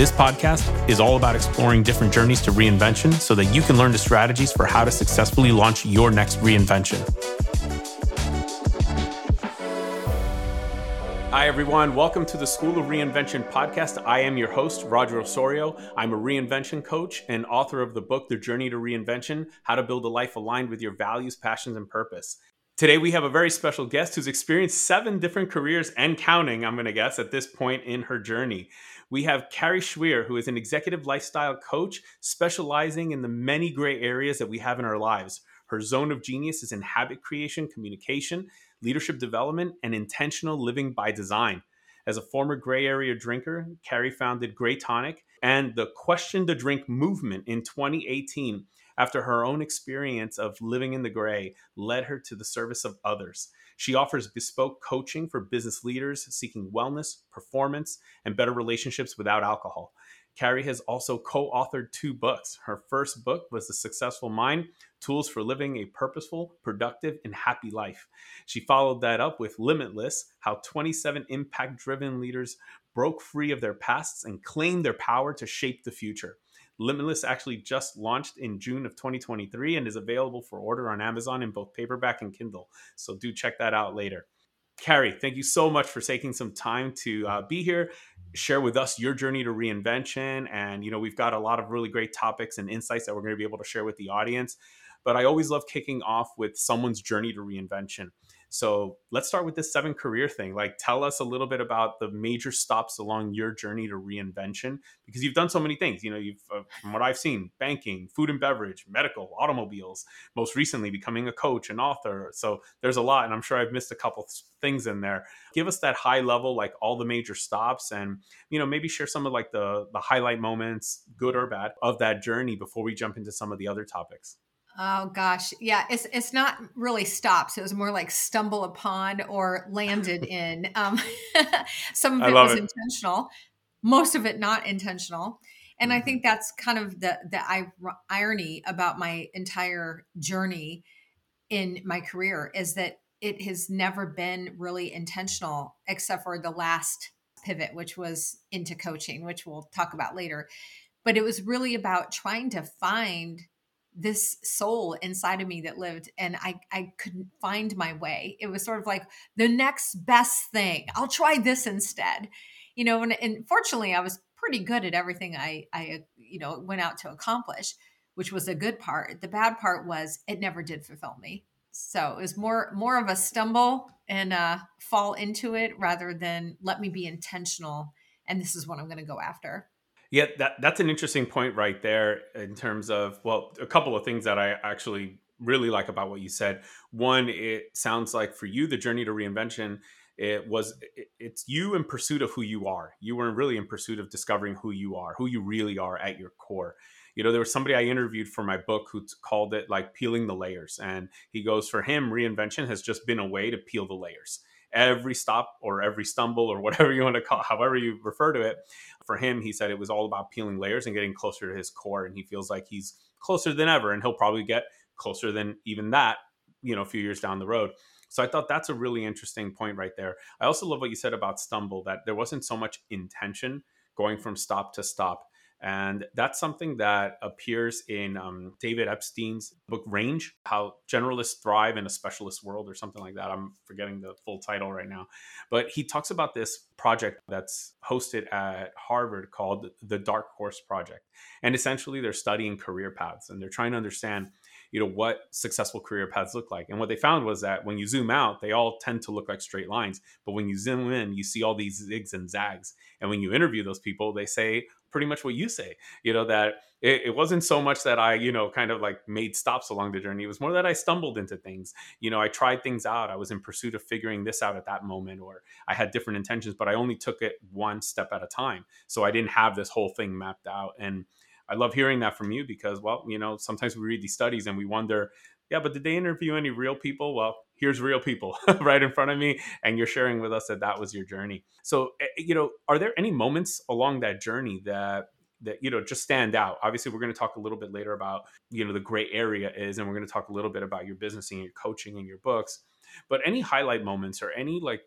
This podcast is all about exploring different journeys to reinvention so that you can learn the strategies for how to successfully launch your next reinvention. Hi, everyone. Welcome to the School of Reinvention podcast. I am your host, Roger Osorio. I'm a reinvention coach and author of the book, The Journey to Reinvention How to Build a Life Aligned with Your Values, Passions, and Purpose. Today, we have a very special guest who's experienced seven different careers and counting, I'm going to guess, at this point in her journey we have Kari Schwear, who is an executive lifestyle coach specializing in the many gray areas that we have in our lives. Her zone of genius is in habit creation, communication, leadership development, and intentional living by design. As a former gray area drinker, Kari founded GrayTonic and the Question the Drink movement in 2018 after her own experience of living in the gray led her to the service of others. She offers bespoke coaching for business leaders seeking wellness, performance, and better relationships without alcohol. Kari has also co authored two books. Her first book was The Successful Mind Tools for Living a Purposeful, Productive, and Happy Life. She followed that up with Limitless How 27 Impact Driven Leaders Broke Free of Their Pasts and Claimed Their Power to Shape the Future. Limitless actually just launched in June of 2023 and is available for order on Amazon in both paperback and Kindle. So do check that out later. Kari, thank you so much for taking some time to uh, be here, share with us your journey to reinvention. And, you know, we've got a lot of really great topics and insights that we're going to be able to share with the audience. But I always love kicking off with someone's journey to reinvention. So let's start with this seven career thing. Like, tell us a little bit about the major stops along your journey to reinvention because you've done so many things. You know, you've, uh, from what I've seen, banking, food and beverage, medical, automobiles, most recently becoming a coach and author. So there's a lot, and I'm sure I've missed a couple things in there. Give us that high level, like all the major stops, and you know, maybe share some of like the the highlight moments, good or bad, of that journey before we jump into some of the other topics. Oh gosh, yeah, it's it's not really stops. It was more like stumble upon or landed in. Um, some of it was it. intentional, most of it not intentional, and mm-hmm. I think that's kind of the the irony about my entire journey in my career is that it has never been really intentional, except for the last pivot, which was into coaching, which we'll talk about later. But it was really about trying to find this soul inside of me that lived and I, I couldn't find my way. It was sort of like the next best thing. I'll try this instead. You know, and, and fortunately I was pretty good at everything I, I, you know, went out to accomplish, which was a good part. The bad part was it never did fulfill me. So it was more, more of a stumble and uh, fall into it rather than let me be intentional. And this is what I'm going to go after. Yeah, that that's an interesting point right there in terms of well, a couple of things that I actually really like about what you said. One, it sounds like for you the journey to reinvention it was it's you in pursuit of who you are. You were really in pursuit of discovering who you are, who you really are at your core. You know, there was somebody I interviewed for my book who called it like peeling the layers. And he goes, for him, reinvention has just been a way to peel the layers every stop or every stumble or whatever you want to call however you refer to it for him he said it was all about peeling layers and getting closer to his core and he feels like he's closer than ever and he'll probably get closer than even that you know a few years down the road. So i thought that's a really interesting point right there. I also love what you said about stumble that there wasn't so much intention going from stop to stop and that's something that appears in um, David Epstein's book Range How Generalists Thrive in a Specialist World, or something like that. I'm forgetting the full title right now. But he talks about this project that's hosted at Harvard called the Dark Horse Project. And essentially, they're studying career paths and they're trying to understand you know what successful career paths look like. And what they found was that when you zoom out they all tend to look like straight lines. But when you zoom in you see all these zigs and zags. And when you interview those people they say pretty much what you say you know that it, it, wasn't so much that i you know kind of like made stops along the journey. It was more that i stumbled into things. You know i tried things out. I was in pursuit of figuring this out at that moment or i had different intentions but i only took it one step at a time. So i didn't have this whole thing mapped out. And I love hearing that from you because, well, you know, sometimes we read these studies and we wonder, yeah, but did they interview any real people? Well, here's real people right in front of me, and you're sharing with us that that was your journey. So, eh, you know, are there any moments along that journey that that you know just stand out obviously we're going to talk a little bit later about you know the gray area is and we're going to talk a little bit about your business and your coaching and your books but any highlight moments or any like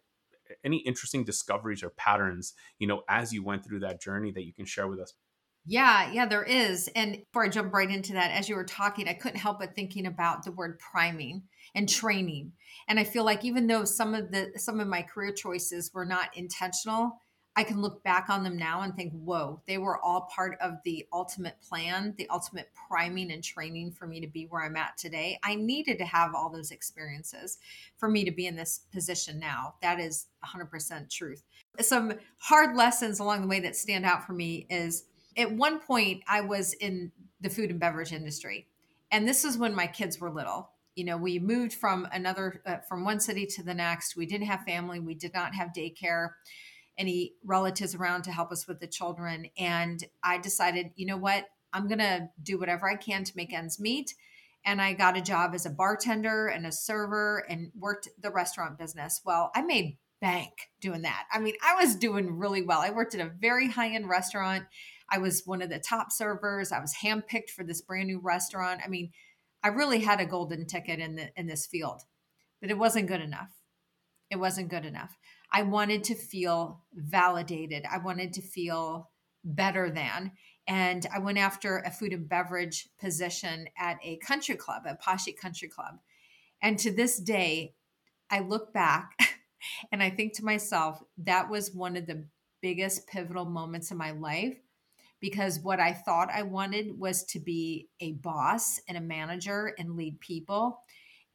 any interesting discoveries or patterns you know as you went through that journey that you can share with us yeah, yeah, there is. And before I jump right into that, as you were talking, I couldn't help but thinking about the word priming and training. And I feel like even though some of the some of my career choices were not intentional, I can look back on them now and think, whoa, they were all part of the ultimate plan, the ultimate priming and training for me to be where I'm at today. I needed to have all those experiences for me to be in this position now. That is 100% truth. Some hard lessons along the way that stand out for me is at one point I was in the food and beverage industry. And this is when my kids were little. You know, we moved from another, uh, from one city to the next. We didn't have family. We did not have daycare, any relatives around to help us with the children. And I decided, you know what? I'm going to do whatever I can to make ends meet. And I got a job as a bartender and a server and worked the restaurant business. Well, I made bank doing that. I mean, I was doing really well. I worked at a very high end restaurant I was one of the top servers. I was handpicked for this brand new restaurant. I mean, I really had a golden ticket in the in this field. But it wasn't good enough. It wasn't good enough. I wanted to feel validated. I wanted to feel better than. And I went after a food and beverage position at a country club, a Passi country club. And to this day, I look back and I think to myself, that was one of the biggest pivotal moments in my life because what I thought I wanted was to be a boss and a manager and lead people.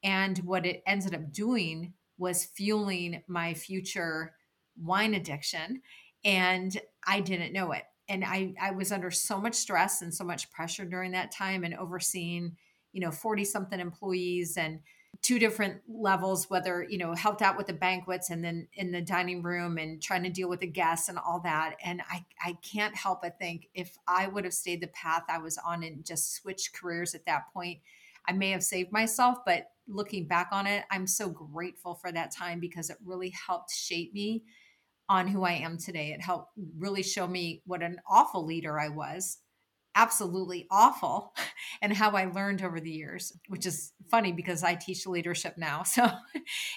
And what it ended up doing was fueling my future wine addiction. And I didn't know it. And I, I was under so much stress and so much pressure during that time and overseeing, you know, 40 something employees and two different levels whether you know helped out with the banquets and then in the dining room and trying to deal with the guests and all that. And i i can't help but think if i would have stayed the path i was on and just switched careers at that point i may have saved myself. But looking back on it i'm so grateful for that time because it really helped shape me on who i am today. It helped really show me what an awful leader i was absolutely awful and how I learned over the years, which is funny because I teach leadership now. So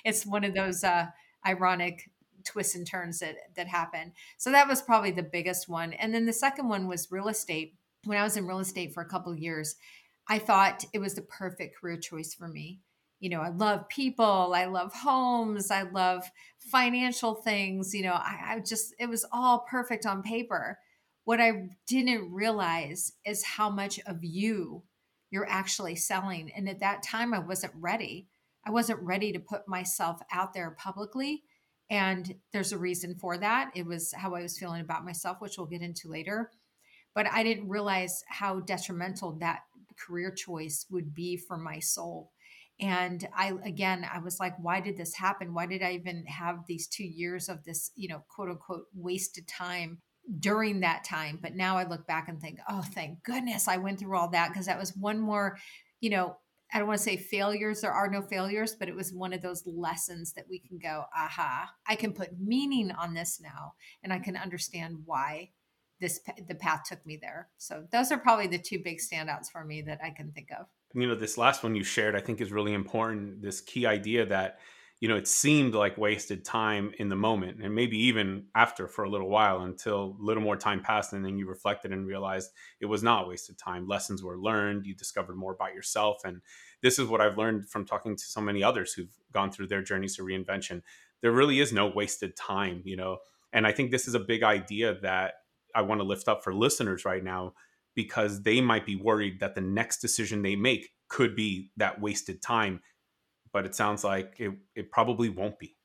it's one of those uh, ironic twists and turns that that happen. So that was probably the biggest one. And then the second one was real estate. When I was in real estate for a couple of years, I thought it was the perfect career choice for me. You know, I love people, I love homes, I love financial things. You know, I, I just, it was all perfect on paper what I didn't realize is how much of you you're actually selling. And at that time, I wasn't ready. I wasn't ready to put myself out there publicly. And there's a reason for that. It was how I was feeling about myself, which we'll get into later. But I didn't realize how detrimental that career choice would be for my soul. And I, again, I was like, why did this happen? Why did I even have these two years of this, you know, quote unquote, wasted time during that time. But now I look back and think, oh, thank goodness I went through all that because that was one more, you know, I don't want to say failures. There are no failures, but it was one of those lessons that we can go, aha, I can put meaning on this now and I can understand why this the path took me there. So those are probably the two big standouts for me that I can think of. You know, this last one you shared, I think is really important. This key idea that you know, it seemed like wasted time in the moment and maybe even after for a little while until a little more time passed and then you reflected and realized it was not wasted time. Lessons were learned, you discovered more about yourself. And this is what I've learned from talking to so many others who've gone through their journeys to reinvention. There really is no wasted time, you know. And I think this is a big idea that I want to lift up for listeners right now because they might be worried that the next decision they make could be that wasted time but it sounds like it, it probably won't be.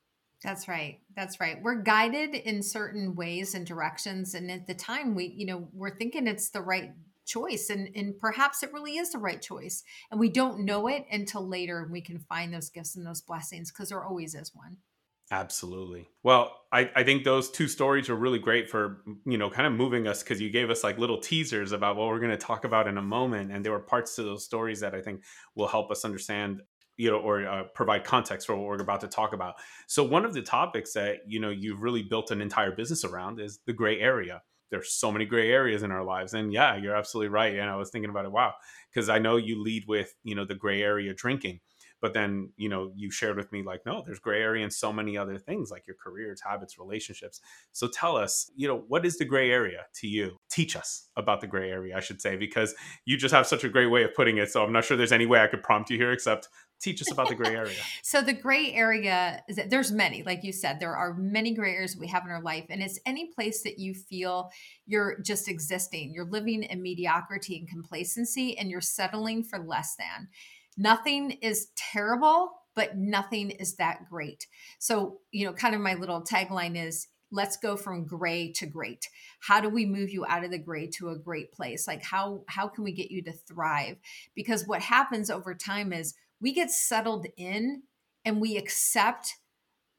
That's right. That's right. We're guided in certain ways and directions. And at the time we, you know, we're thinking it's the right choice and, and perhaps it really is the right choice. And we don't know it until later we can find those gifts and those blessings because there always is one. Absolutely. Well, I, I think those two stories are really great for, you know, kind of moving us because you gave us like little teasers about what we're going to talk about in a moment. And there were parts to those stories that I think will help us understand, you know, or uh, provide context for what we're about to talk about. So, one of the topics that, you know, you've really built an entire business around is the gray area. There's so many gray areas in our lives. And yeah, you're absolutely right. And I was thinking about it, wow, because I know you lead with, you know, the gray area drinking but then you know you shared with me like no there's gray area in so many other things like your careers habits relationships so tell us you know what is the gray area to you teach us about the gray area i should say because you just have such a great way of putting it so i'm not sure there's any way i could prompt you here except teach us about the gray area. So the gray area is that there's many like you said there are many gray areas we have in our life and it's any place that you feel you're just existing you're living in mediocrity and complacency and you're settling for less than. Nothing is terrible, but nothing is that great. So, you know, kind of my little tagline is let's go from gray to great. How do we move you out of the gray to a great place? Like how how can we get you to thrive? Because what happens over time is we get settled in and we accept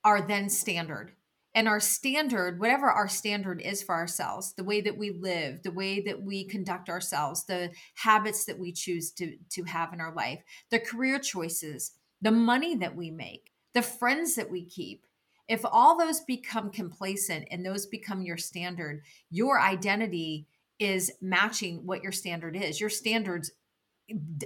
our then standard. And our standard whatever our standard is for ourselves the way that we live the way that we conduct ourselves the habits that we choose to to have in our life the career choices the money that we make the friends that we keep if all those become complacent and those become your standard your identity is matching what your standard is. Your standards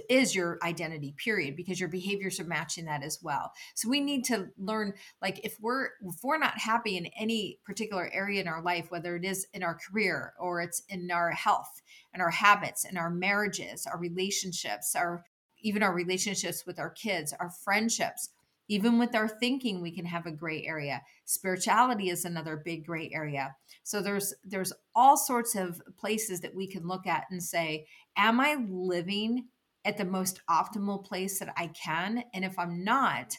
is your identity period because your behaviors are matching that as well. So we need to learn like if we're if we're not happy in any particular area in our life whether it is in our career or it's in our health and our habits and our marriages our relationships our even our relationships with our kids our friendships even with our thinking we can have a gray area. Spirituality is another big gray area. So there's there's all sorts of places that we can look at and say am i living at the most optimal place that I can. And if I'm not,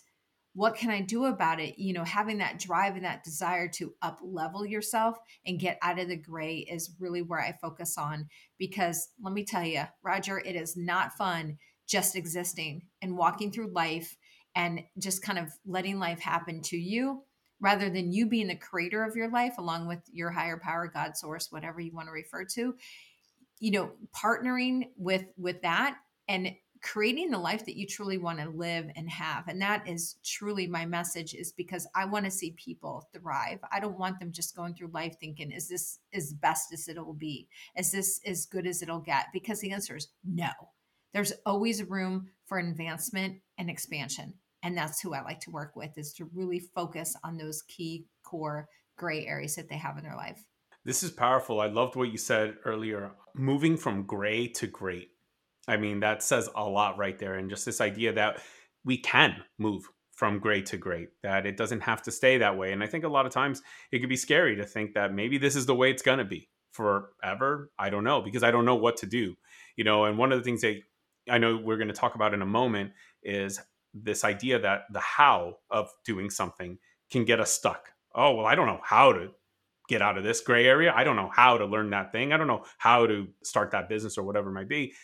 what can I do about it? You know, having that drive and that desire to up level yourself and get out of the gray is really where I focus on. Because let me tell you, Roger, it is not fun just existing and walking through life and just kind of letting life happen to you rather than you being the creator of your life along with your higher power god source whatever you want to refer to you know partnering with with that and creating the life that you truly want to live and have. And that is truly my message is because i want to see people thrive. I don't want them just going through life thinking is this as best as it'll be? Is this as good as it'll get? Because the answer is no. There's always room for advancement and expansion. And that's who i like to work with is to really focus on those key core gray areas that they have in their life this is powerful i loved what you said earlier moving from gray to great I mean, that says a lot right there. And just this idea that we can move from gray to great, that it doesn't have to stay that way. And I think a lot of times it could be scary to think that maybe this is the way it's going to be forever. I don't know because I don't know what to do, you know. And one of the things that I know we're going to talk about in a moment is this idea that the how of doing something can get us stuck. Oh, well, I don't know how to get out of this gray area. I don't know how to learn that thing. I don't know how to start that business or whatever it might be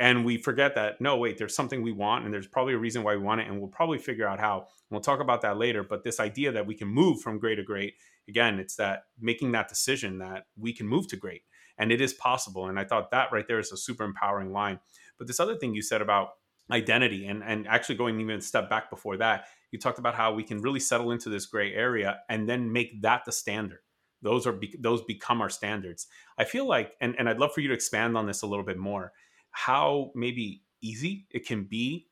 and we forget that no wait there's something we want and there's probably a reason why we want it and we'll probably figure out how we'll talk about that later but this idea that we can move from great to great again it's that making that decision that we can move to great and it is possible and i thought that right there is a super empowering line but this other thing you said about identity and and actually going even a step back before that you talked about how we can really settle into this gray area and then make that the standard those are those become our standards. I feel like and, and i'd love for you to expand on this a little bit more how maybe easy it can be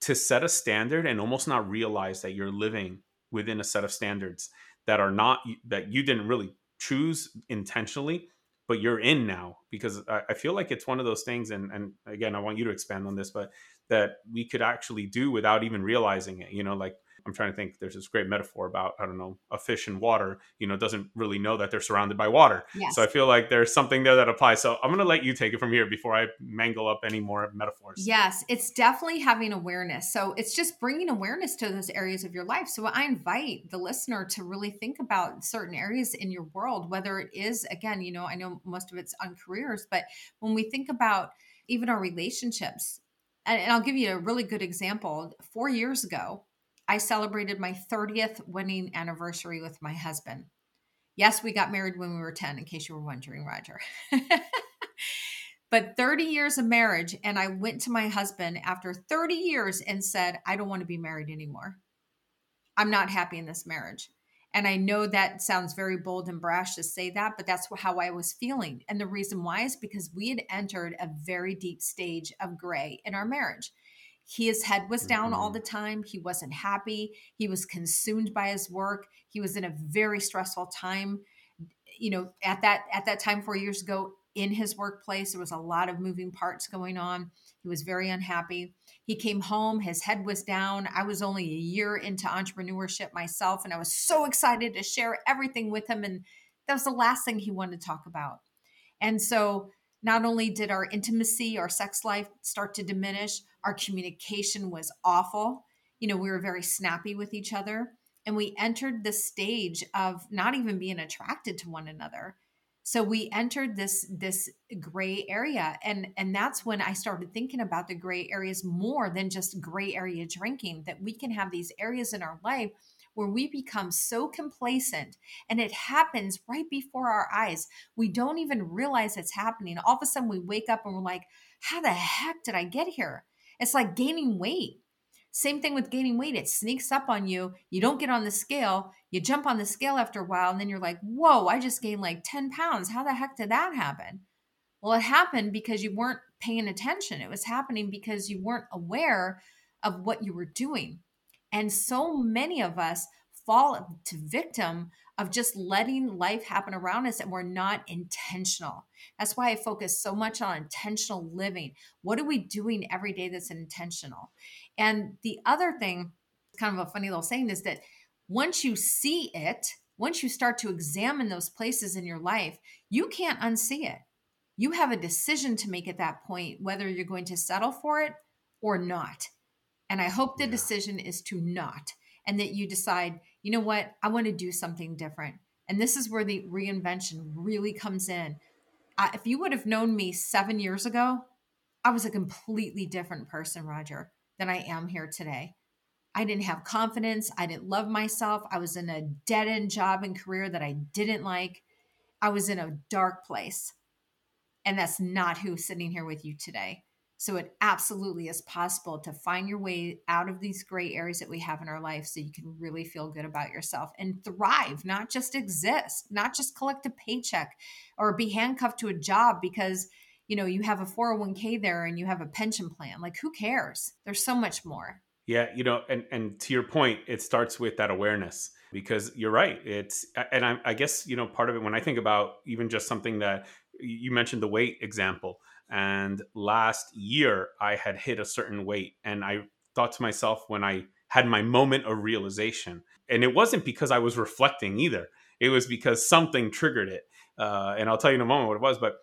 to set a standard and almost not realize that you're living within a set of standards that are not that you didn't really choose intentionally but you're in now. Because I, I, feel like it's one of those things and and again i want you to expand on this but that we could actually do without even realizing it you know like I'm trying to think. There's this great metaphor about I don't know a fish in water. You know, doesn't really know that they're surrounded by water. Yes. So I feel like there's something there that applies. So I'm going to let you take it from here before I mangle up any more metaphors. Yes, it's definitely having awareness. So it's just bringing awareness to those areas of your life. So I invite the listener to really think about certain areas in your world, whether it is again, you know, I know most of it's on careers, but when we think about even our relationships, and I'll give you a really good example. Four years ago, I celebrated my 30th wedding anniversary with my husband. Yes, we got married when we were 10, in case you were wondering, Roger. but 30 years of marriage, and I went to my husband after 30 years and said, I don't want to be married anymore. I'm not happy in this marriage. And I know that sounds very bold and brash to say that, but that's how I was feeling. And the reason why is because we had entered a very deep stage of gray in our marriage. His head was down mm-hmm. all the time. He wasn't happy. He was consumed by his work. He was in a very stressful time. You know, at that at that time 4 years ago in his workplace there was a lot of moving parts going on. He was very unhappy. He came home, his head was down. I was only a year into entrepreneurship myself and I was so excited to share everything with him and that was the last thing he wanted to talk about. And so not only did our intimacy, our sex life start to diminish, our communication was awful. You know, we were very snappy with each other. And we entered the stage of not even being attracted to one another. So we entered this this gray area and and that's when I started thinking about the gray areas more than just gray area drinking that we can have these areas in our life where we become so complacent and it happens right before our eyes. We don't even realize it's happening. All of a sudden, we wake up and we're like, how the heck did I get here? It's like gaining weight. Same thing with gaining weight. It sneaks up on you. You don't get on the scale. You jump on the scale after a while, and then you're like, whoa, I just gained like 10 pounds. How the heck did that happen? Well, it happened because you weren't paying attention. It was happening because you weren't aware of what you were doing. And so many of us fall to victim of just letting life happen around us and we're not intentional. That's why I focus so much on intentional living. What are we doing every day that's intentional? And the other thing, kind of a funny little saying, is that once you see it, once you start to examine those places in your life, you can't unsee it. You have a decision to make at that point whether you're going to settle for it or not. And I hope the yeah. decision is to not, and that you decide, you know what, I want to do something different. And this is where the reinvention really comes in. If you would have known me seven years ago, I was a completely different person, Roger, than I am here today. I didn't have confidence. I didn't love myself. I was in a dead end job and career that I didn't like. I was in a dark place. And that's not who's sitting here with you today. So it absolutely is possible to find your way out of these gray areas that we have in our life so you can really feel good about yourself and thrive, not just exist, not just collect a paycheck or be handcuffed to a job because you know you have a 401k there and you have a pension plan. Like who cares? There's so much more. Yeah, you know, and and to your point, it starts with that awareness because you're right. It's and I, I guess you know part of it when I think about even just something that you mentioned the weight example and last year, I had hit a certain weight. And I thought to myself when I had my moment of realization, and it wasn't because I was reflecting either, it was because something triggered it. Uh, and I'll tell you in a moment what it was, but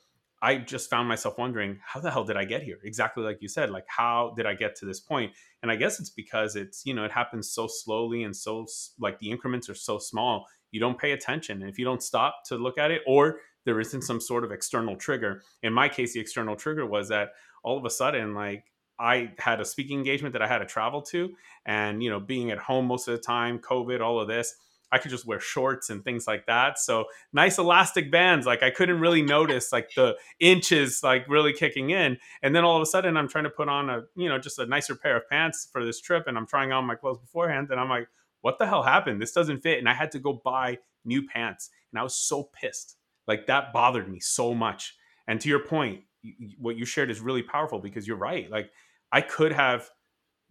I just found myself wondering, how the hell did I get here? Exactly like you said, like how did I get to this point? And I guess it's because it's, you know, it happens so slowly and so like the increments are so small, you don't pay attention. And if you don't stop to look at it or there isn't some sort of external trigger. In my case, the external trigger was that all of a sudden, like I had a speaking engagement that I had to travel to, and you know, being at home most of the time, COVID, all of this, I could just wear shorts and things like that. So nice elastic bands, like I couldn't really notice like the inches like really kicking in. And then all of a sudden, I'm trying to put on a you know just a nicer pair of pants for this trip, and I'm trying on my clothes beforehand, and I'm like, what the hell happened? This doesn't fit, and I had to go buy new pants, and I was so pissed like that bothered me so much. And to your point, what you shared is really powerful because you're right. Like I could have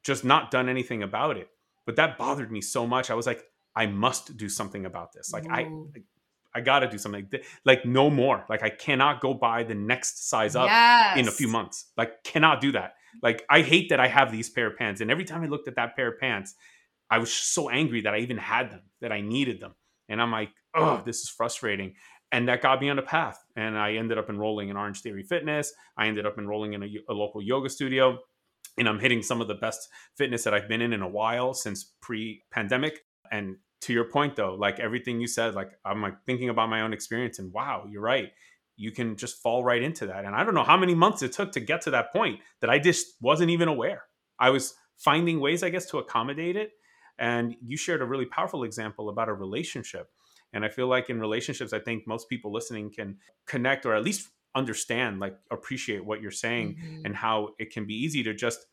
just not done anything about it, but that bothered me so much. I was like, I must do something about this. Like Ooh. I, I got to do something. Like no more. Like I cannot go buy the next size up yes. in a few months. Like cannot do that. Like I hate that I have these pair of pants, and every time I looked at that pair of pants, I was so angry that I even had them, that I needed them, and I'm like, oh, this is frustrating and that got me on a path and i ended up enrolling in Orangetheory Fitness. I ended up enrolling in a, a, local yoga studio and i'm hitting some of the best fitness that i've been in in a while since pre-pandemic. And to your point though like everything you said like i'm like thinking about my own experience and wow you're right. You can just fall right into that. And i don't know how many months it took to get to that point that i just wasn't even aware. I was finding ways i guess to accommodate it. And you shared a really powerful example about a relationship. And I feel like in relationships, I think most people listening can connect or at least understand, like appreciate what you're saying mm-hmm. and how it can be easy to just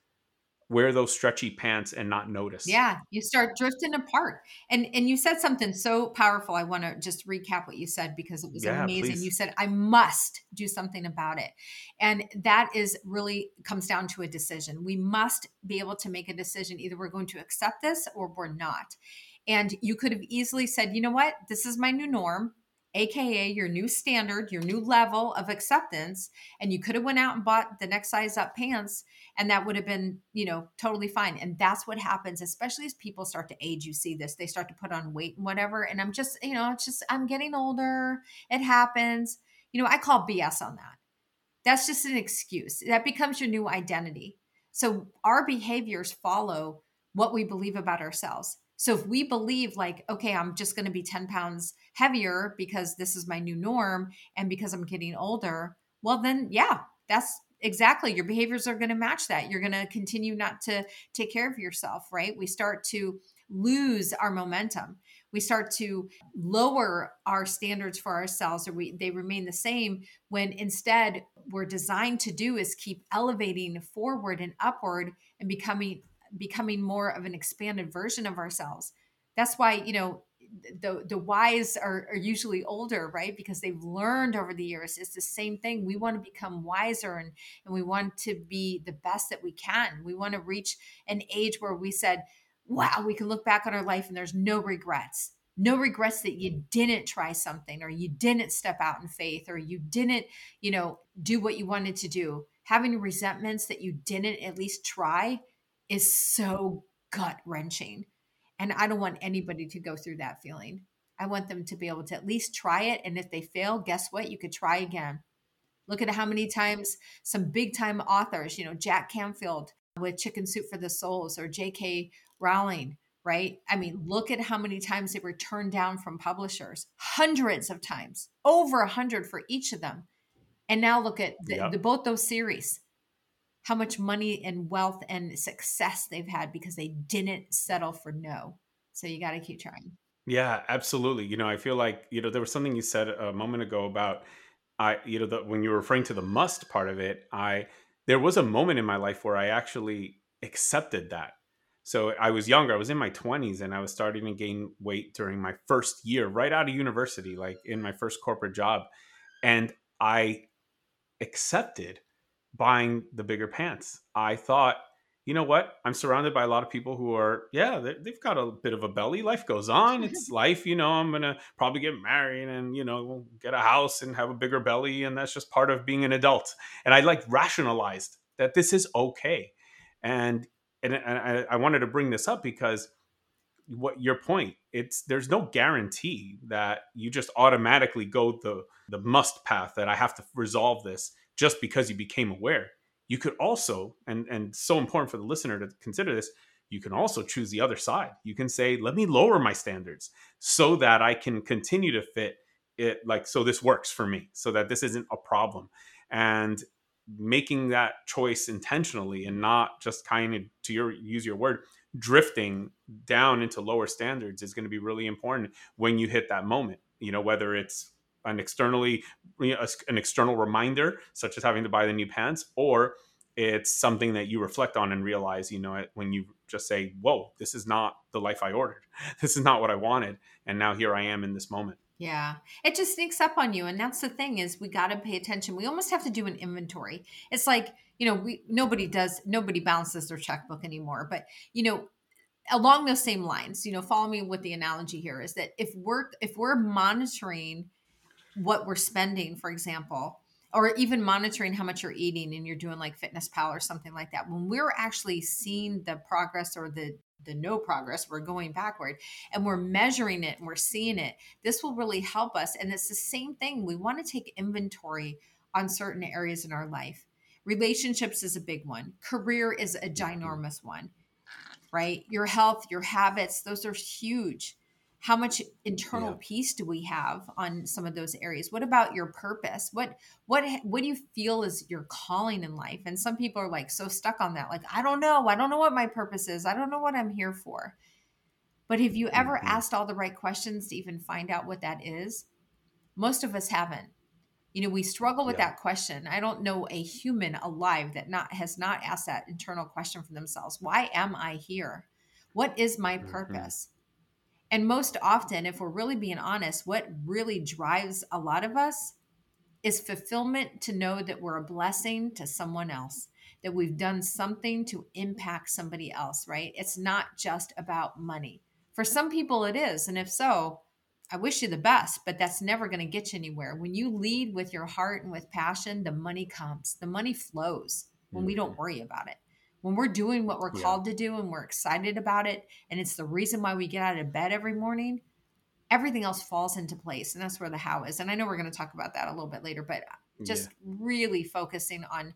wear those stretchy pants and not notice. Yeah, you start drifting apart. And and you said something so powerful. I want to just recap what you said because it was yeah, amazing. Please. You said I must do something about it. And that is really comes down to a decision. We must be able to make a decision either we're going to accept this or we're not. And you could have easily said, "You know what? This is my new norm aka your new standard your new level of acceptance. And you could have went out and bought the next size up pants and that would have been you know totally fine. And that's what happens especially as people start to age you see this. They start to put on weight and whatever and i'm just you know it's just i'm getting older. It happens. You know i call bs on that. That's just an excuse. That becomes your new identity. So our behaviors follow what we believe about ourselves so if we believe like, okay, I'm just going to be 10 pounds heavier because this is my new norm and because I'm getting older, well, then yeah, that's exactly your behaviors are going to match that. You're going to continue not to take care of yourself, right? We start to lose our momentum. We start to lower our standards for ourselves or we they remain the same when instead we're designed to do is keep elevating forward and upward and becoming becoming more of an expanded version of ourselves. That's why, you know, the the wise are, are usually older right? Because they've learned over the years. It's the same thing. We want to become wiser and and we want to be the best that we can. We want to reach an age where we said wow we can look back on our life and there's no regrets. No regrets that you didn't try something or you didn't step out in faith or you didn't you know do what you wanted to do. Having resentments that you didn't at least try is so gut wrenching. And I don't want anybody to go through that feeling. I want them to be able to at least try it. And if they fail, guess what? You could try again. Look at how many times some big time authors, you know, Jack Canfield with Chicken Soup for the Souls or J.K. Rowling, right? I mean, look at how many times they were turned down from publishers, hundreds of times, over a hundred for each of them. And now look at the, yep. the, both those series how much money and wealth and success they've had because they didn't settle for no. So you got to keep trying. Yeah, absolutely. You know, I feel like, you know, there was something you said a moment ago about I, you know, the, when you were referring to the must part of it, I, there was a moment in my life where I actually accepted that. So I was younger, I was in my 20s and I was starting to gain weight during my first year right out of university, like in my first corporate job. And I accepted buying the bigger pants. I thought, you know what? I'm surrounded by a lot of people who are, yeah, they've got a bit of a belly. Life goes on. It's life, you know. I'm gonna probably get married and you know get a house and have a bigger belly, and that's just part of being an adult. And I like rationalized that this is okay, and and, and I, I wanted to bring this up because what your point it's there's no guarantee that you just automatically go the the must path that i have to resolve this just because you became aware. You could also, and and so important for the listener to consider this, you can also choose the other side. You can say, let me lower my standards so that I can continue to fit it like so this works for me, so that this isn't a problem. And making that choice intentionally and not just kind of to your use your word drifting down into lower standards is going to be really important when you hit that moment you know whether it's an externally an external reminder such as having to buy the new pants or it's something that you reflect on and realize you know when you just say whoa this is not the life i ordered. This is not what i wanted and now here i am in this moment. Yeah. It just sneaks up on you and that's the thing is we got to pay attention. We almost have to do an inventory. It's like you know we nobody does nobody balances their checkbook anymore but you know along those same lines you know follow me with the analogy here is that if we're if we're monitoring what we're spending, for example, or even monitoring how much you're eating and you're doing like fitness pal or something like that. When we're actually seeing the progress or the the no progress we're going backward and we're measuring it and we're seeing it this will really help us. And it's the same thing. We want to take inventory on certain areas in our life. Relationships is a big one. Career is a mm-hmm. ginormous one right? Your health your habits those are huge how much internal yeah. peace do we have on some of those areas what about your purpose what what what do you feel is your calling in life and some people are like so stuck on that like i don't know i don't know what my purpose is i don't know what i'm here for But have you ever mm-hmm. asked all the right questions to even find out what that is? Most of us haven't. You know, we struggle with yeah. that question. I don't know a human alive that not has not asked that internal question for themselves. Why am I here? What is my mm-hmm. And most often, if we're really being honest, what really drives a lot of us is fulfillment to know that we're a blessing to someone else, that we've done something to impact somebody else, right? It's not just about money. For some people, it is. And if so, I wish you the best, but that's never going to get you anywhere. When you lead with your heart and with passion, the money comes, the money flows when we don't mm-hmm. worry about it. When we're doing what we're yeah. called to do and we're excited about it, and it's the reason why we get out of bed every morning, everything else falls into place. And that's where the how is. And I know we're going to talk about that a little bit later, but just yeah. really focusing on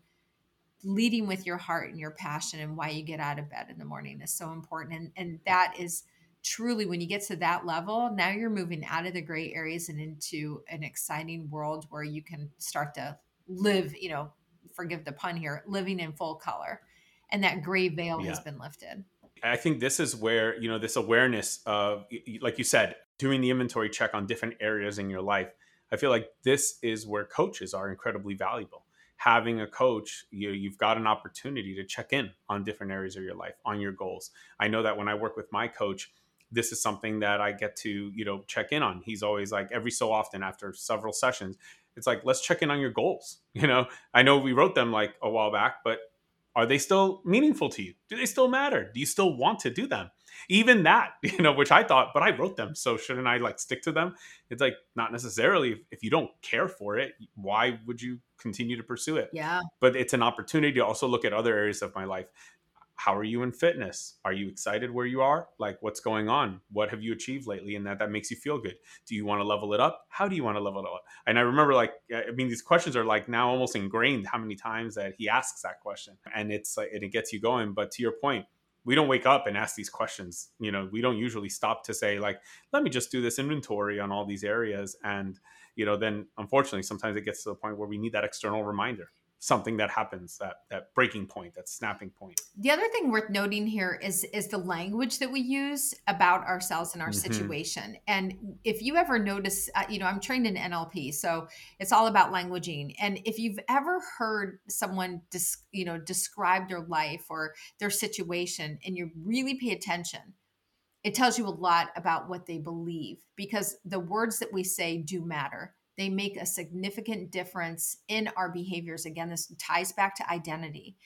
leading with your heart and your passion and why you get out of bed in the morning is so important. And, and that is truly when you get to that level, now you're moving out of the gray areas and into an exciting world where you can start to live, you know, forgive the pun here, living in full color. And that gray veil yeah. has been lifted. I think this is where, you know, this awareness of, like you said, doing the inventory check on different areas in your life. I feel like this is where coaches are incredibly valuable. Having a coach, you you've got an opportunity to check in on different areas of your life, on your goals. I know that when I work with my coach, this is something that I get to, you know, check in on. He's always like every so often after several sessions, it's like, let's check in on your goals. You know, I know we wrote them like a while back, but are they still meaningful to you? Do they still matter? Do you still want to do them? Even that, you know, which I thought, but I wrote them, so shouldn't I like stick to them? It's like not necessarily. If you don't care for it, why would you continue to pursue it? Yeah. But it's an opportunity to also look at other areas of my life how are you in fitness? Are you excited where you are? Like what's going on? What have you achieved lately and that that makes you feel good? Do you want to level it up? How do you want to level it up? And i remember like i mean these questions are like now almost ingrained how many times that he asks that question. And it's like and it gets you going. But to your point we don't wake up and ask these questions. You know we don't usually stop to say like let me just do this inventory on all these areas. And you know then unfortunately sometimes it gets to the point where we need that external reminder something that happens that that breaking point that snapping point. The other thing worth noting here is is the language that we use about ourselves and our mm-hmm. situation. And if you ever notice uh, you know i'm trained in nlp so it's all about languaging. And if you've ever heard someone dis, you know describe their life or their situation and you really pay attention it tells you a lot about what they believe because the words that we say do matter they make a significant difference in our behaviors. Again, this ties back to identity.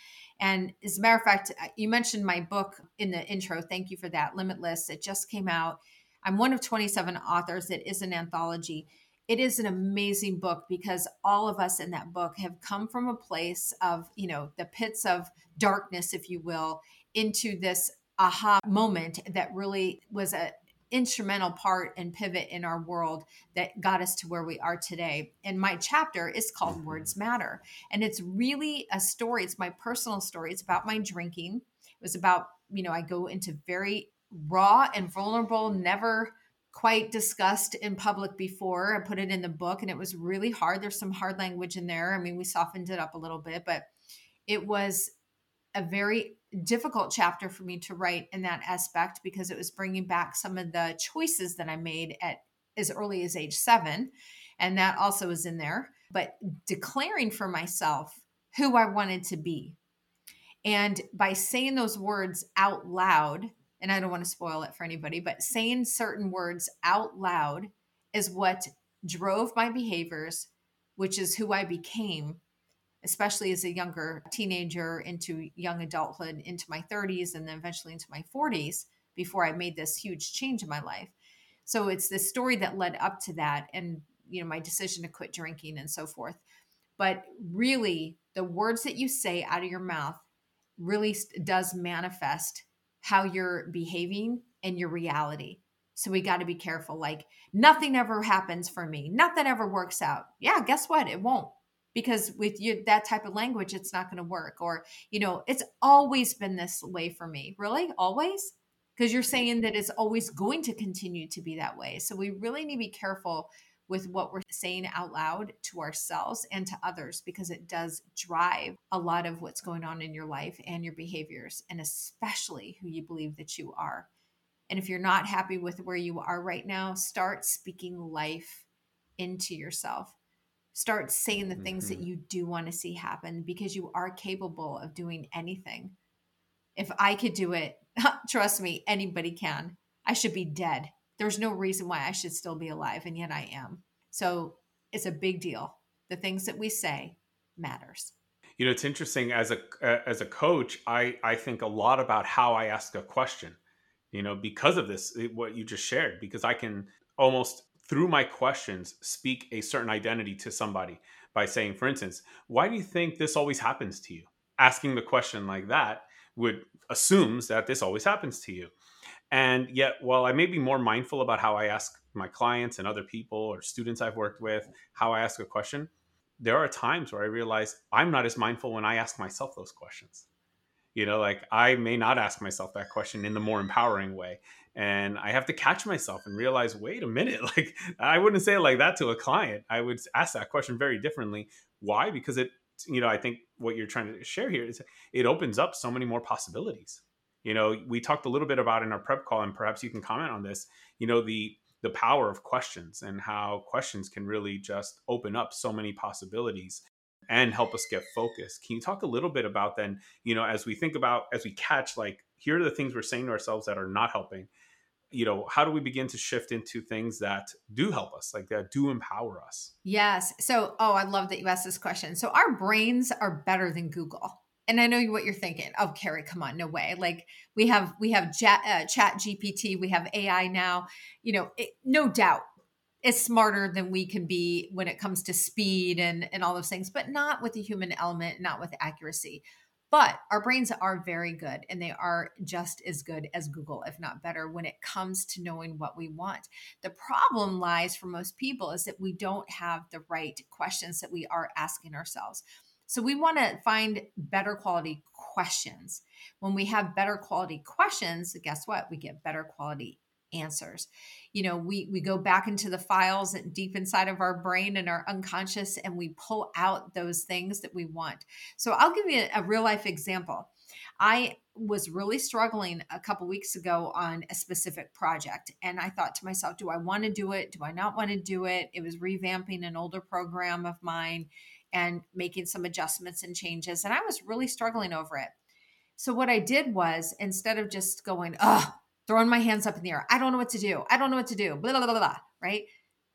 And as a matter of fact, uh, you mentioned my book in the intro. Thank you for that. Limitless. It just came out. I'm one of 27 authors. It is an anthology. It is an amazing book because all of us in that book have come from a place of, you know, the pits of darkness, if you will, into this aha moment that really was a, instrumental part and pivot in our world that got us to where we are today. And my chapter is called mm-hmm. Words Matter. And it's really a story, it's my personal story. It's about my drinking. It was about, you know, I go into very raw and vulnerable, never quite discussed in public before. I put it in the book and it was really hard. There's some hard language in there. I mean, we softened it up a little bit, but it was a very difficult chapter for me to write in that aspect because it was bringing back some of the choices that I made at as early as age seven. And that also is in there, but declaring for myself who I wanted to be. And by saying those words out loud, and I don't want to spoil it for anybody, but saying certain words out loud is what drove my behaviors, which is who I became especially as a younger teenager into young adulthood into my 30s and then eventually into my 40s before I made this huge change in my life. So it's the story that led up to that and you know my decision to quit drinking and so forth. But really the words that you say out of your mouth really does manifest how you're behaving and your reality. So we got to be careful like nothing ever happens for me. Nothing ever works out. Yeah, guess what? It won't because with you that type of language it's not going to work or you know it's always been this way for me. Really? Always? Because you're saying that it's always going to continue to be that way. So we really need to be careful with what we're saying out loud to ourselves and to others because it does drive a lot of what's going on in your life and your behaviors and especially who you believe that you are. And if you're not happy with where you are right now, start speaking life into yourself. Start saying the mm-hmm. things that mm-hmm. you do want to see happen because you are capable of doing anything. If I could do it, trust me, anybody can. I should be dead. There's no reason why I should still be alive, and yet I am. So it's a big deal. The things that we say matters. You know, it's interesting as a as a coach, I I think a lot about how I ask a question. You know, because of this, what you just shared, because I can almost through my questions speak a certain identity to somebody by saying, for instance, why do you think this always happens to you? Asking the question like that would assumes that this always happens to you. And yet, while I may be more mindful about how I ask my clients and other people or students I've worked with, how I ask a question, there are times where I realize I'm not as mindful when I ask myself those questions. You know, like I may not ask myself that question in the more empowering way. And I have to catch myself and realize, wait a minute, like I wouldn't say like that to a client. I would ask that question very differently. Why? Because it, you know, I think what you're trying to share here is it opens up so many more possibilities. You know, we talked a little bit about in our prep call, and perhaps you can comment on this. You know, the the power of questions and how questions can really just open up so many possibilities and help us get focused. Can you talk a little bit about then, you know, as we think about as we catch like here are the things we're saying to ourselves that are not helping. You know, how do we begin to shift into things that do help us, like that do empower us? Yes. So, oh, I love that you asked this question. So, our brains are better than Google and I know what you're thinking. Oh, Kari, come on, no way. Like we have we have chat, uh, ChatGPT, we have AI now. You know, it, no doubt, it's smarter than we can be when it comes to speed and and all those things, but not with the human element, not with accuracy. But our brains are very good and they are just as good as Google, if not better, when it comes to knowing what we want. The problem lies for most people is that we don't have the right questions that we are asking ourselves. So we want to find better quality questions. When we have better quality questions, guess what? We get better quality answers. You know, we we go back into the files and deep inside of our brain and our unconscious and we pull out those things that we want. So I'll give you a, real life example. I was really struggling a couple weeks ago on a specific project and I thought to myself, do I want to do it? Do I not want to do it? It was revamping an older program of mine and making some adjustments and changes. And I was really struggling over it. So what I did was instead of just going, oh, throwing my hands up in the air, I don't know what to do. I don't know what to do. Blah, blah, blah, blah, right?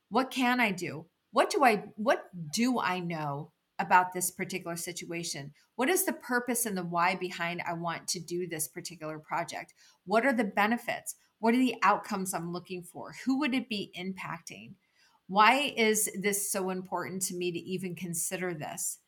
What can I do? What do I what do I know about this particular situation? What is the purpose and the why behind I want to do this particular project? What are the benefits? What are the outcomes I'm looking for? Who would it be impacting? Why is this so important to me to even consider this?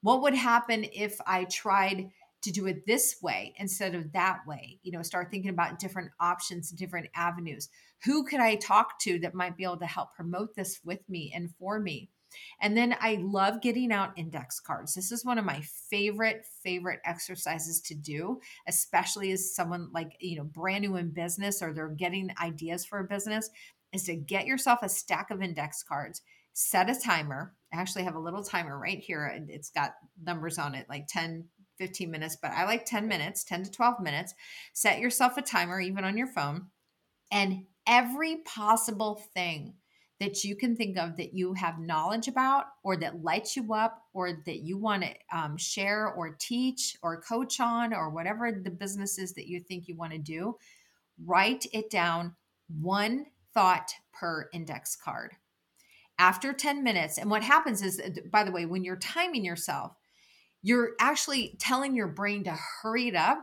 What would happen if I tried to do it this way instead of that way? You know, start thinking about different options, different avenues. Who could I talk to that might be able to help promote this with me and for me? And then I love getting out index cards. This is one of my favorite, favorite exercises to do, especially as someone like, you know, brand new in business or they're getting ideas for a business is to get yourself a stack of index cards, set a timer. I actually have a little timer right here. And it's got numbers on it, like 10, 15 minutes, but I like 10 minutes, 10 to 12 minutes. Set yourself a timer, even on your phone, and every possible thing that you can think of that you have knowledge about or that lights you up or that you want to um, share or teach or coach on or whatever the business is that you think you want to do, write it down one thought per index card. After 10 minutes, and what happens is, by the way, when you're timing yourself, you're actually telling your brain to hurry it up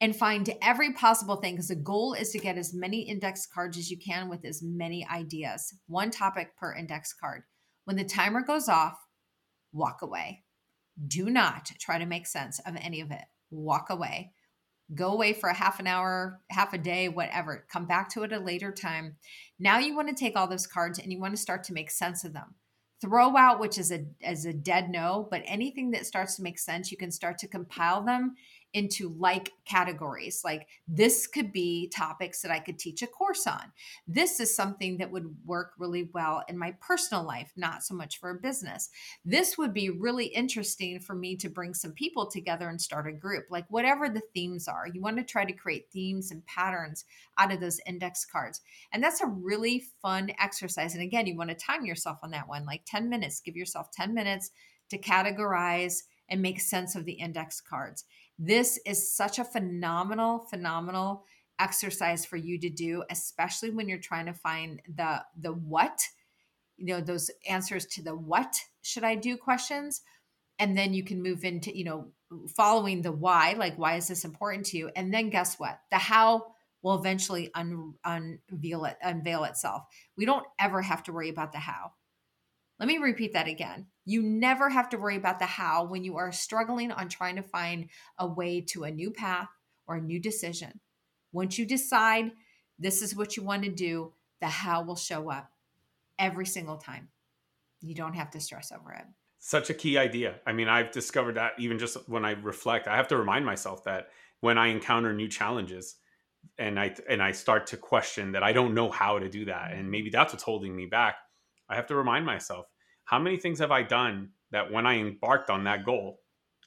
and find every possible thing because the goal is to get as many index cards as you can with as many ideas, one topic per index card. When the timer goes off, walk away. Do not try to make sense of any of it. Walk away go away for a half an hour, half a day, whatever. Come back to it a later time. Now you want to take all those cards and you want to start to make sense of them. Throw out, which is a as a dead no, but anything that starts to make sense, you can start to compile them into like categories. Like this could be topics that I could teach a course on. This is something that would work really well in my personal life, not so much for a business. This would be really interesting for me to bring some people together and start a group. Like whatever the themes are, you want to try to create themes and patterns out of those index cards. And that's a really fun exercise. And again, you want to time yourself on that one, like 10 minutes. Give yourself 10 minutes to categorize and make sense of the index cards. This is such a phenomenal, phenomenal exercise for you to do, especially when you're trying to find the the what, you know, those answers to the what should I do questions. And then you can move into, you know, following the why, like why is this important to you? And then guess what? The how will eventually un- unveil it, unveil itself. We don't ever have to worry about the how. Let me repeat that again. You never have to worry about the how when you are struggling on trying to find a way to a new path or a new decision. Once you decide this is what you want to do, the how will show up every single time. You don't have to stress over it. Such a key idea. I mean, I've discovered that even just when I reflect, I have to remind myself that when I encounter new challenges and I and I start to question that I don't know how to do that and maybe that's what's holding me back, I have to remind myself how many things have I done that when I embarked on that goal,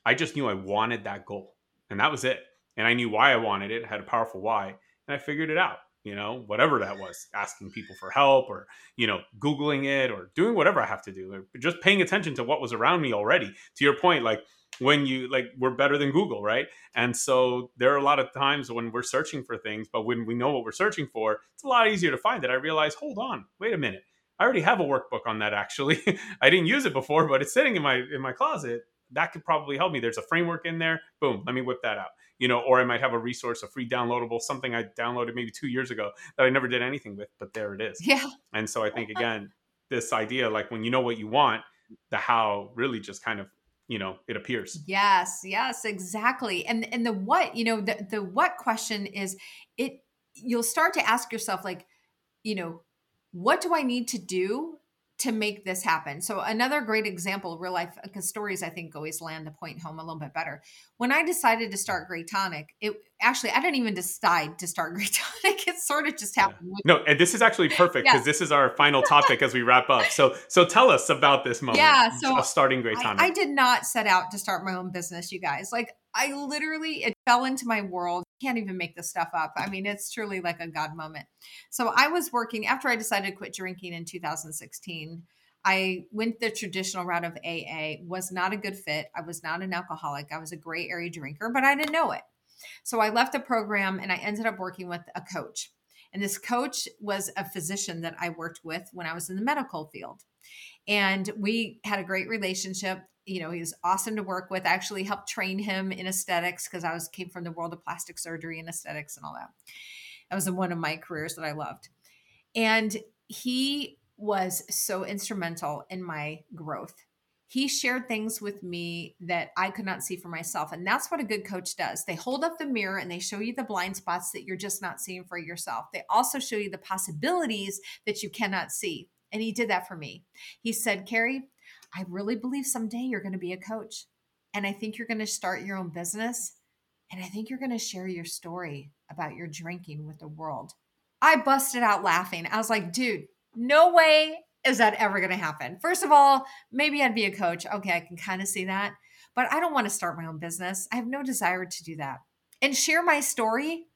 I just knew I wanted that goal and that was it. And I knew why I wanted it, had a powerful why, and I figured it out, you know, whatever that was, asking people for help or, you know, Googling it or doing whatever I have to do, or just paying attention to what was around me already. To your point, like when you like we're better than google right and so there are a lot of times when we're searching for things but when we know what we're searching for it's a lot easier to find it i realize hold on wait a minute I already have a workbook on that actually. I didn't use it before, but it's sitting in my in my closet. That could probably help me. There's a framework in there. Boom, let me whip that out. You know, or I might have a resource, a free downloadable, something I downloaded maybe two years ago that I never did anything with, but there it is. Yeah. And so I think again, this idea, like when you know what you want, the how really just kind of you know it appears yes yes exactly and and the what you know the the what question is it you'll start to ask yourself like you know what do I need to do to make this happen? So another great example, real life, because stories I think always land the point home a little bit better. When I decided to start GrayTonic, it actually I didn't even decide to start GrayTonic. It sort of just happened. Yeah. No, and this is actually perfect because this is our final topic as we wrap up. So so tell us about this moment. Yeah, so starting GrayTonic. I, I did not set out to start my own business, you guys. Like I literally it fell into my world can't even make this stuff up. I mean, it's truly like a God moment. So I was working after I decided to quit drinking in 2016. I went the traditional route of AA, was not a good fit. I was not an alcoholic. I was a gray area drinker, but I didn't know it. So I left the program and I ended up working with a coach. And this coach was a physician that I worked with when I was in the medical field. And we had a great relationship you know, he was awesome to work with. I actually helped train him in aesthetics because I was came from the world of plastic surgery and aesthetics and all that. That was one of my careers that I loved. And he was so instrumental in my growth. He shared things with me that I could not see for myself. And that's what a good coach does. They hold up the mirror and they show you the blind spots that you're just not seeing for yourself. They also show you the possibilities that you cannot see. And he did that for me. He said, Kari, I really believe someday you're going to be a coach. And I think you're going to start your own business. And I think you're going to share your story about your drinking with the world. I busted out laughing. I was like, dude, no way is that ever going to happen. First of all, maybe I'd be a coach. Okay, I can kind of see that. But I don't want to start my own business. I have no desire to do that. And share my story.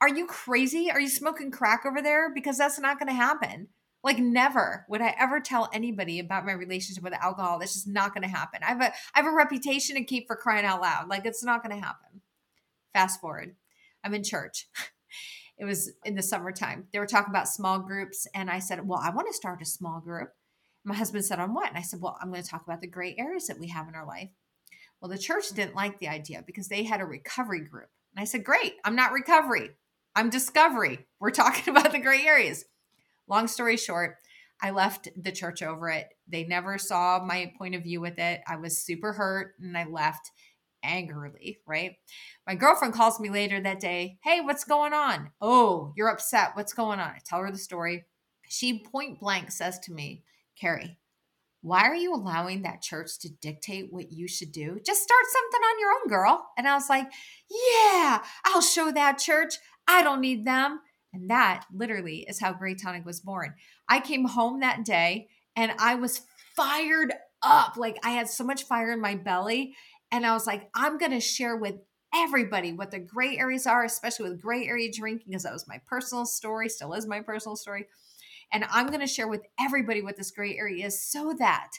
Are you crazy? Are you smoking crack over there? Because that's not going to happen. Like never would I ever tell anybody about my relationship with alcohol. That's just not going to happen. I have a I have a reputation to keep for crying out loud. Like it's not going to happen. Fast forward. I'm in church. It was in the summertime. They were talking about small groups and I said, "Well, I want to start a small group." My husband said, "On what?" And I said, "Well, I'm going to talk about the gray areas that we have in our life." Well, the church didn't like the idea because they had a recovery group. And I said, "Great. I'm not recovery. I'm discovery. We're talking about the gray areas." Long story short, I left the church over it. They never saw my point of view with it. I was super hurt and I left angrily, right? My girlfriend calls me later that day. Hey, what's going on? Oh, you're upset. What's going on? I tell her the story. She point blank says to me, Kari, why are you allowing that church to dictate what you should do? Just start something on your own, girl. And I was like, yeah, I'll show that church. I don't need them. And that literally is how GrayTonic was born. I came home that day and I was fired up. Like I had so much fire in my belly. And I was like, I'm going to share with everybody what the gray areas are, especially with gray area drinking, because that was my personal story, still is my personal story. And I'm going to share with everybody what this gray area is so that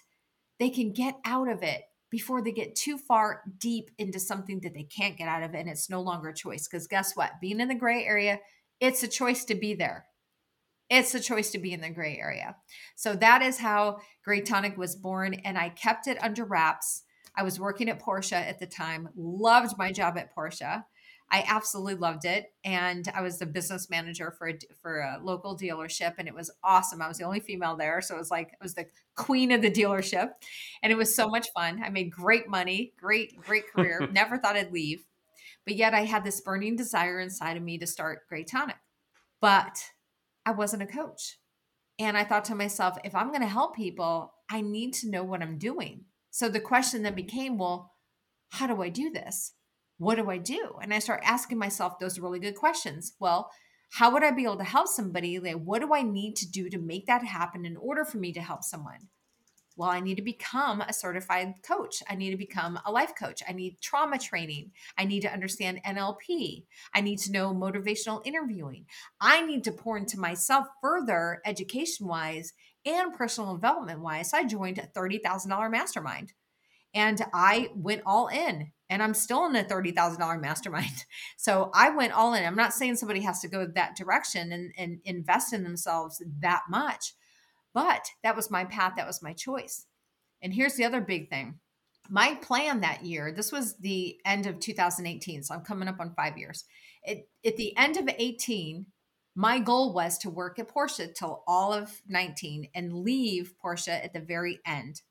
they can get out of it before they get too far deep into something that they can't get out of and it's no longer a choice. Because guess what? Being in the gray area, it's a choice to be there. It's a choice to be in the gray area. So that is how GrayTonic was born. And I kept it under wraps. I was working at Porsche at the time, loved my job at Porsche. I absolutely loved it, and I was the business manager for a, for a local dealership, and it was awesome. I was the only female there, so it was like I was the queen of the dealership, and it was so much fun. I made great money, great great career. Never thought I'd leave, but yet I had this burning desire inside of me to start GrayTonic, but I wasn't a coach, and I thought to myself, if I'm going to help people, I need to know what I'm doing. So the question then became, well, how do I do this? what do I do? And I start asking myself those really good questions. Well, how would I be able to help somebody? Like, what do I need to do to make that happen in order for me to help someone? Well, I need to become a certified coach. I need to become a life coach. I need trauma training. I need to understand NLP. I need to know motivational interviewing. I need to pour into myself further education wise and personal development wise. I joined a $30,000 mastermind and I went all in and I'm still in a $30,000 mastermind. So I went all in. I'm not saying somebody has to go that direction and, and invest in themselves that much, but that was my path. That was my choice. And here's the other big thing my plan that year, this was the end of 2018. So I'm coming up on five years. It, at the end of 18, my goal was to work at Porsche till all of 19 and leave Porsche at the very end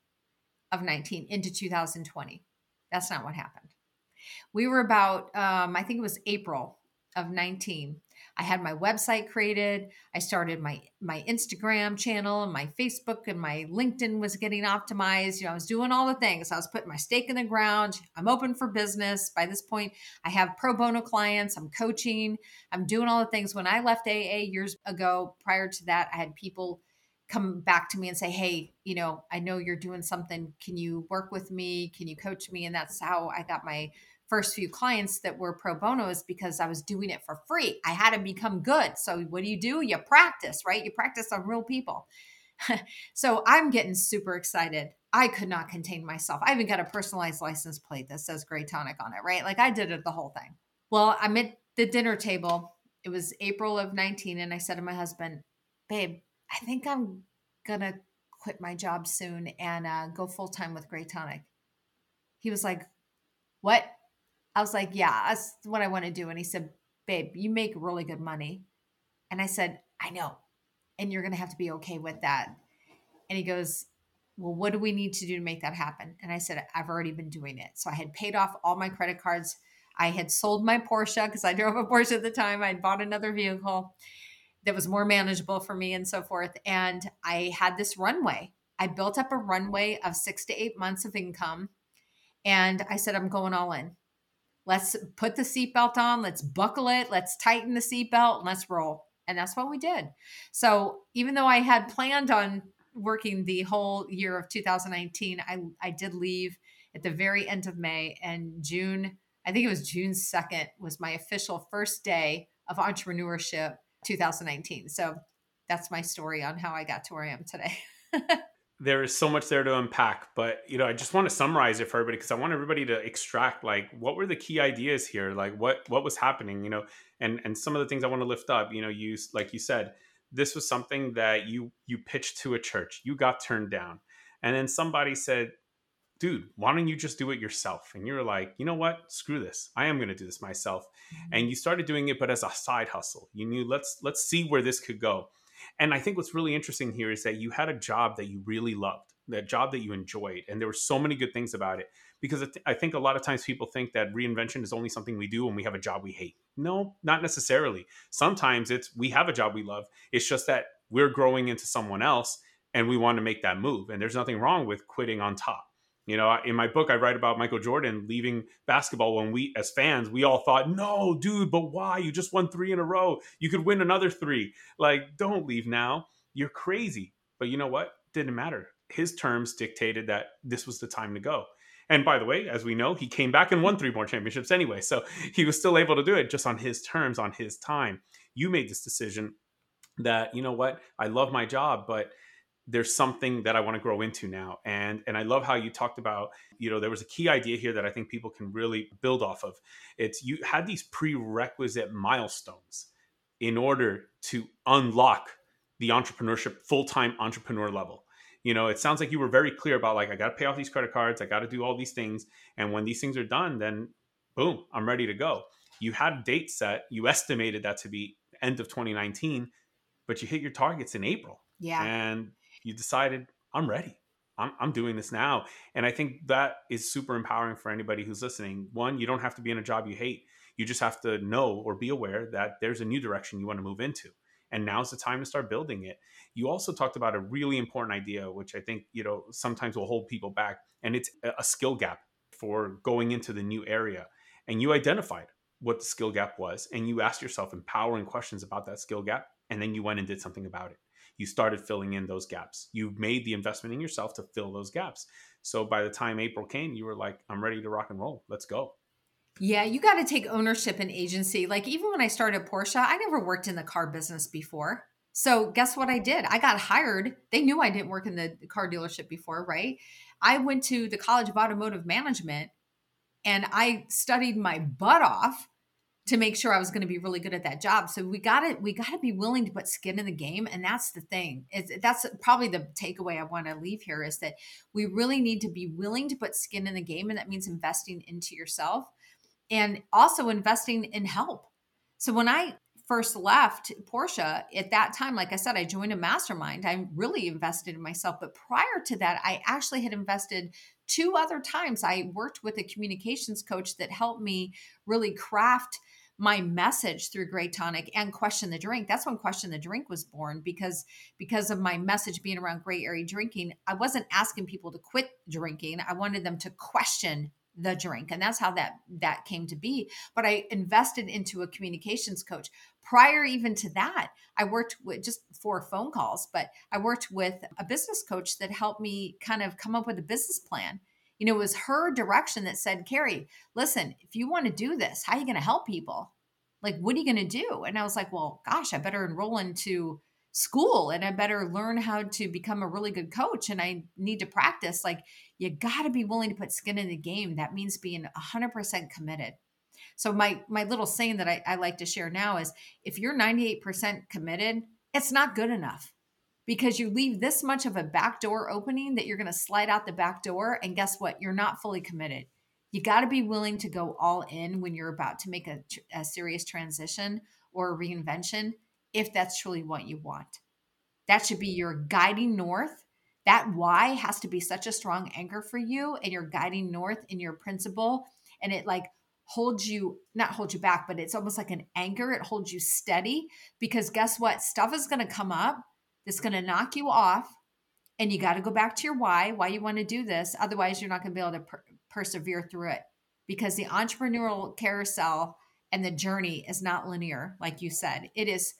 of 19 into 2020. That's not what happened. We were about, um, I think it was April of 19. I had my website created. I started my my Instagram channel and my Facebook and my LinkedIn was getting optimized. You know, I was doing all the things. I was putting my stake in the ground. I'm open for business. By this point, I have pro bono clients. I'm coaching. I'm doing all the things. When I left AA years ago, prior to that, I had people come back to me and say, Hey, you know, I know you're doing something. Can you work with me? Can you coach me? And that's how I got my first few clients that were pro bono bonos because I was doing it for free. I had to become good. So what do you do? You practice, right? You practice on real people. so I'm getting super excited. I could not contain myself. I even got a personalized license plate that says GrayTonic on it, right? Like I did it the whole thing. Well, I'm at the dinner table. It was April of 19, and I said to my husband, Babe, I think I'm gonna quit my job soon and uh, go full time with GrayTonic. He was like, What? I was like, Yeah, that's what I want to do. And he said, Babe, you make really good money. And I said, I know. And you're gonna have to be okay with that. And he goes, Well, what do we need to do to make that happen? And I said, I've already been doing it. So I had paid off all my credit cards. I had sold my Porsche because I drove a Porsche at the time. I'd bought another vehicle that was more manageable for me and so forth. And I had this runway. I built up a runway of six to eight months of income. And I said, I'm going all in. Let's put the seatbelt on, let's buckle it, let's tighten the seatbelt, and let's roll. And that's what we did. So even though I had planned on working the whole year of 2019, I, I did leave at the very end of May and June, I think it was June 2nd, was my official first day of entrepreneurship 2019. So that's my story on how I got to where I am today. there is so much there to unpack, but you know, I just want to summarize it for everybody because I want everybody to extract like what were the key ideas here, like what what was happening, you know, and and some of the things I want to lift up. You know, you like you said, this was something that you you pitched to a church, you got turned down, and then somebody said, dude, why don't you just do it yourself? And you're like, you know what? Screw this. I am going to do this myself. Mm-hmm. And you started doing it, but as a side hustle. You knew let's let's see where this could go. And I think what's really interesting here is that you had a job that you really loved, that job that you enjoyed, and there were so many good things about it. Because I think a lot of times people think that reinvention is only something we do when we have a job we hate. No, not necessarily. Sometimes it's we have a job we love. It's just that we're growing into someone else and we want to make that move. And there's nothing wrong with quitting on top. You know, in my book, I write about Michael Jordan leaving basketball when we, as fans, we all thought, no, dude, but why? You just won three in a row. You could win another three. Like, don't leave now. You're crazy. But you know what? Didn't matter. His terms dictated that this was the time to go. And by the way, as we know, he came back and won three more championships anyway. So he was still able to do it just on his terms, on his time. You made this decision that, you know what, I love my job, but there's something that I want to grow into now. And and I love how you talked about, you know, there was a key idea here that I think people can really build off of. It's you had these prerequisite milestones in order to unlock the entrepreneurship full-time entrepreneur level. You know, it sounds like you were very clear about like I got to pay off these credit cards, I got to do all these things, and when these things are done, then boom, I'm ready to go. You had a date set, you estimated that to be end of 2019, but you hit your targets in April. Yeah. And you decided I'm ready. I'm, I'm doing this now. And I think that is super empowering for anybody who's listening. One, you don't have to be in a job you hate. You just have to know or be aware that there's a new direction you want to move into. And now's the time to start building it. You also talked about a really important idea, which I think, you know, sometimes will hold people back. And it's a skill gap for going into the new area. And you identified what the skill gap was and you asked yourself empowering questions about that skill gap. And then you went and did something about it you started filling in those gaps. You made the investment in yourself to fill those gaps. So by the time April came, you were like, I'm ready to rock and roll. Let's go. Yeah, you got to take ownership and agency. Like even when I started Porsche, I never worked in the car business before. So guess what I did? I got hired. They knew I didn't work in the car dealership before, right? I went to the College of Automotive Management and I studied my butt off to make sure I was going to be really good at that job. So we got to we got to be willing to put skin in the game, and that's the thing. It's, that's probably the takeaway I want to leave here is that we really need to be willing to put skin in the game, and that means investing into yourself and also investing in help. So when I first left Porsche at that time, like I said, I joined a mastermind. I really invested in myself. But prior to that, I actually had invested two other times. I worked with a communications coach that helped me really craft my message through GrayTonic and Question the Drink. That's when Question the Drink was born because because of my message being around gray area drinking. I wasn't asking people to quit drinking. I wanted them to question the drink and that's how that that came to be but i invested into a communications coach prior even to that i worked with just four phone calls but i worked with a business coach that helped me kind of come up with a business plan you know, it was her direction that said, Kari, listen, if you want to do this, how are you going to help people? Like, what are you going to do? And I was like, well, gosh, I better enroll into school and I better learn how to become a really good coach and I need to practice. Like, you got to be willing to put skin in the game. That means being 100% committed. So my my little saying that I, I like to share now is if you're 98% committed, it's not good enough because you leave this much of a back door opening that you're going to slide out the back door. And guess what? You're not fully committed. You got to be willing to go all in when you're about to make a, a serious transition or a reinvention, if that's truly what you want. That should be your guiding north. That why has to be such a strong anchor for you and your guiding north in your principle. And it like holds you, not hold you back, but it's almost like an anchor. It holds you steady because guess what? Stuff is going to come up that's going to knock you off and you got to go back to your why why you want to do this otherwise you're not going to be able to per- persevere through it. Because the entrepreneurial carousel and the journey is not linear like you said. It is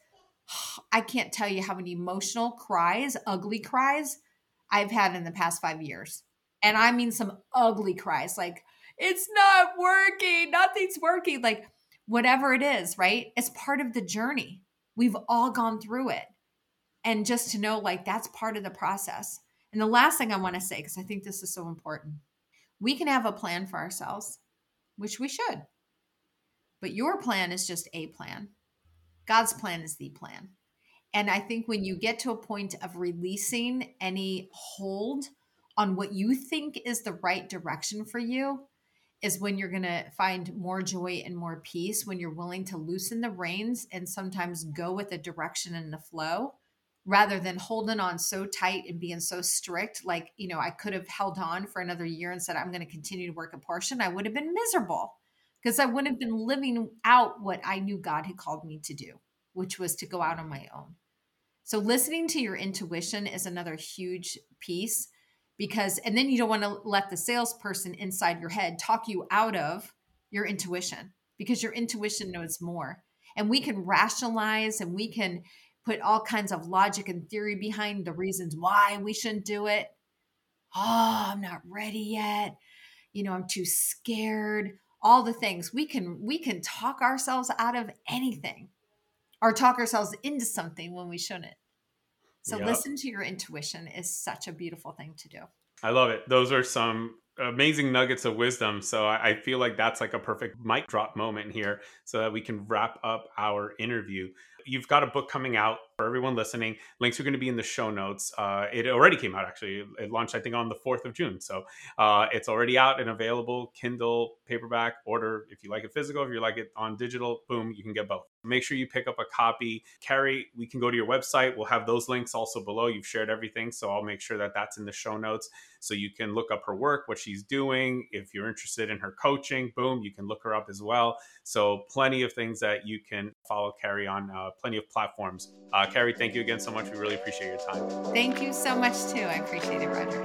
i can't tell you how many emotional cries ugly cries i've had in the past 5 years. And i mean some ugly cries like it's not working nothing's working like whatever it is right? It's part of the journey. We've all gone through it and just to know like that's part of the process. And the last thing I want to say, because I think this is so important, we can have a plan for ourselves, which we should. But your plan is just a plan. God's plan is the plan. And I think when you get to a point of releasing any hold on what you think is the right direction for you, is when you're going to find more joy and more peace when you're willing to loosen the reins and sometimes go with the direction and the flow rather than holding on so tight and being so strict like you know i could have held on for another year and said i'm going to continue to work at Porsche i would have been miserable because i wouldn't have been living out what i knew god had called me to do which was to go out on my own So listening to your intuition is another huge piece because and then you don't want to let the salesperson inside your head talk you out of your intuition because your intuition knows more. And we can rationalize and we can put all kinds of logic and theory behind the reasons why we shouldn't do it. Oh, I'm not ready yet. You know, I'm too scared. All the things we can we can talk ourselves out of anything or talk ourselves into something when we shouldn't. So yep. listen to your intuition is such a beautiful thing to do. I love it. Those are some amazing nuggets of wisdom. So I feel like that's like a perfect mic drop moment here so that we can wrap up our interview. You've got a book coming out for everyone listening. Links are going to be in the show notes. Uh, it already came out, actually. It launched, I think, on the 4th of June. So uh, it's already out and available Kindle, paperback, order if you like it physical. If you like it on digital, boom, you can get both. Make sure you pick up a copy. Kari, we can go to your website. We'll have those links also below. You've shared everything. So I'll make sure that that's in the show notes so you can look up her work, what she's doing. If you're interested in her coaching, boom, you can look her up as well. So plenty of things that you can follow Kari on, uh, plenty of platforms. Uh, Kari, thank you again so much. We really appreciate your time. Thank you so much, too. I appreciate it, Roger.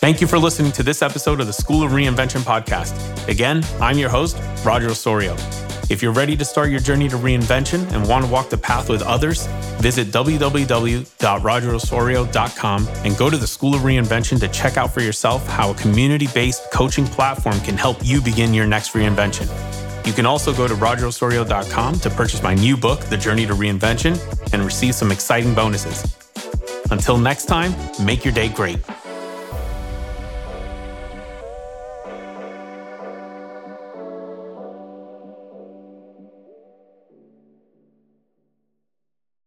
Thank you for listening to this episode of the School of Reinvention podcast. Again, I'm your host, Roger Osorio. If you're ready to start your journey to reinvention and want to walk the path with others, visit www.rogerosorio.com and go to the School of Reinvention to check out for yourself how a community based coaching platform can help you begin your next reinvention. You can also go to rogerosorio.com to purchase my new book, The Journey to Reinvention, and receive some exciting bonuses. Until next time, make your day great.